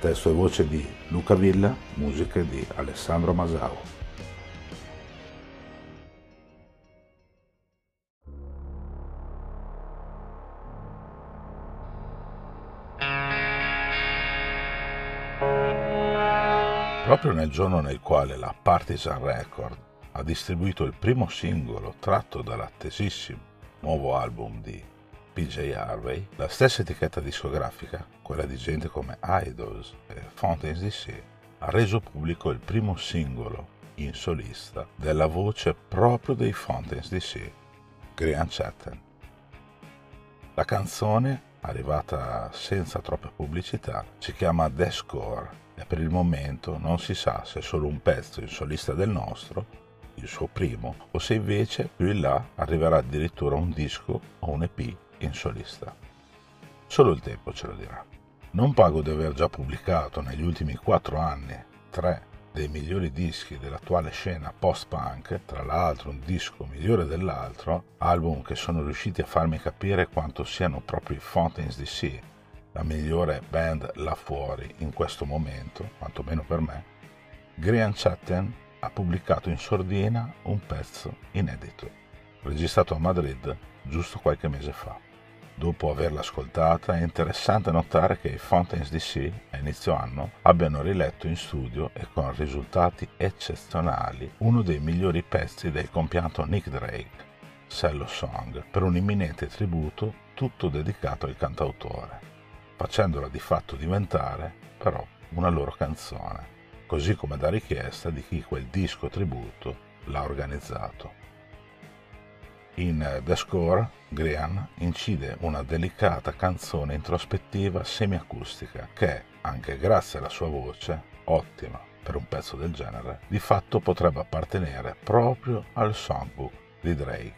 Testo e voce di Luca Villa, musiche di Alessandro Masao. Proprio nel giorno nel quale la Partisan Record ha distribuito il primo singolo tratto dall'attesissimo nuovo album di PJ Harvey, la stessa etichetta discografica, quella di gente come Idols e Fountains DC, ha reso pubblico il primo singolo in solista della voce proprio dei Fountains DC, Grian Chatten. La canzone, arrivata senza troppe pubblicità, si chiama Deathcore e per il momento non si sa se è solo un pezzo in solista del nostro, il suo primo, o se invece più in là arriverà addirittura un disco o un EP in solista. Solo il tempo ce lo dirà. Non pago di aver già pubblicato negli ultimi quattro anni tre dei migliori dischi dell'attuale scena post-punk, tra l'altro un disco migliore dell'altro, album che sono riusciti a farmi capire quanto siano proprio i Fountains DC, la migliore band là fuori in questo momento, quantomeno per me, Grian Chatten ha pubblicato in sordina un pezzo inedito, registrato a Madrid giusto qualche mese fa. Dopo averla ascoltata è interessante notare che i Fountains DC a inizio anno abbiano riletto in studio e con risultati eccezionali uno dei migliori pezzi del compianto Nick Drake, Cello Song, per un imminente tributo tutto dedicato al cantautore, facendola di fatto diventare però una loro canzone, così come da richiesta di chi quel disco tributo l'ha organizzato. In The Score, Grian incide una delicata canzone introspettiva semiacustica che, anche grazie alla sua voce, ottima per un pezzo del genere, di fatto potrebbe appartenere proprio al songbook di Drake,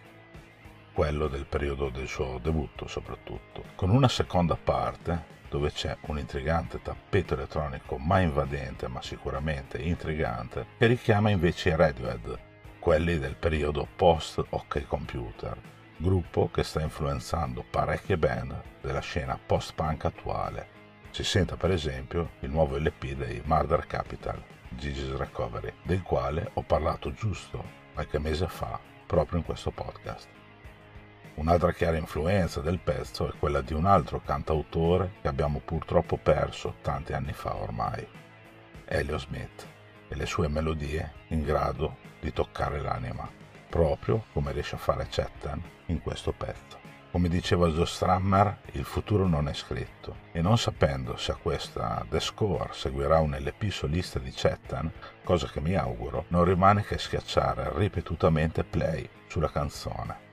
quello del periodo del suo debutto soprattutto, con una seconda parte dove c'è un intrigante tappeto elettronico mai invadente ma sicuramente intrigante che richiama invece i Radiohead quelli del periodo post OK Computer, gruppo che sta influenzando parecchie band della scena post-punk attuale. Si senta per esempio il nuovo LP dei Murder Capital, Gigi's Recovery, del quale ho parlato giusto qualche mese fa proprio in questo podcast. Un'altra chiara influenza del pezzo è quella di un altro cantautore che abbiamo purtroppo perso tanti anni fa ormai, Elio Smith, e le sue melodie in grado di toccare l'anima, proprio come riesce a fare Chettan in questo pezzo. Come diceva Joe il futuro non è scritto e non sapendo se a questa The Score seguirà un LP solista di Chettan, cosa che mi auguro, non rimane che schiacciare ripetutamente play sulla canzone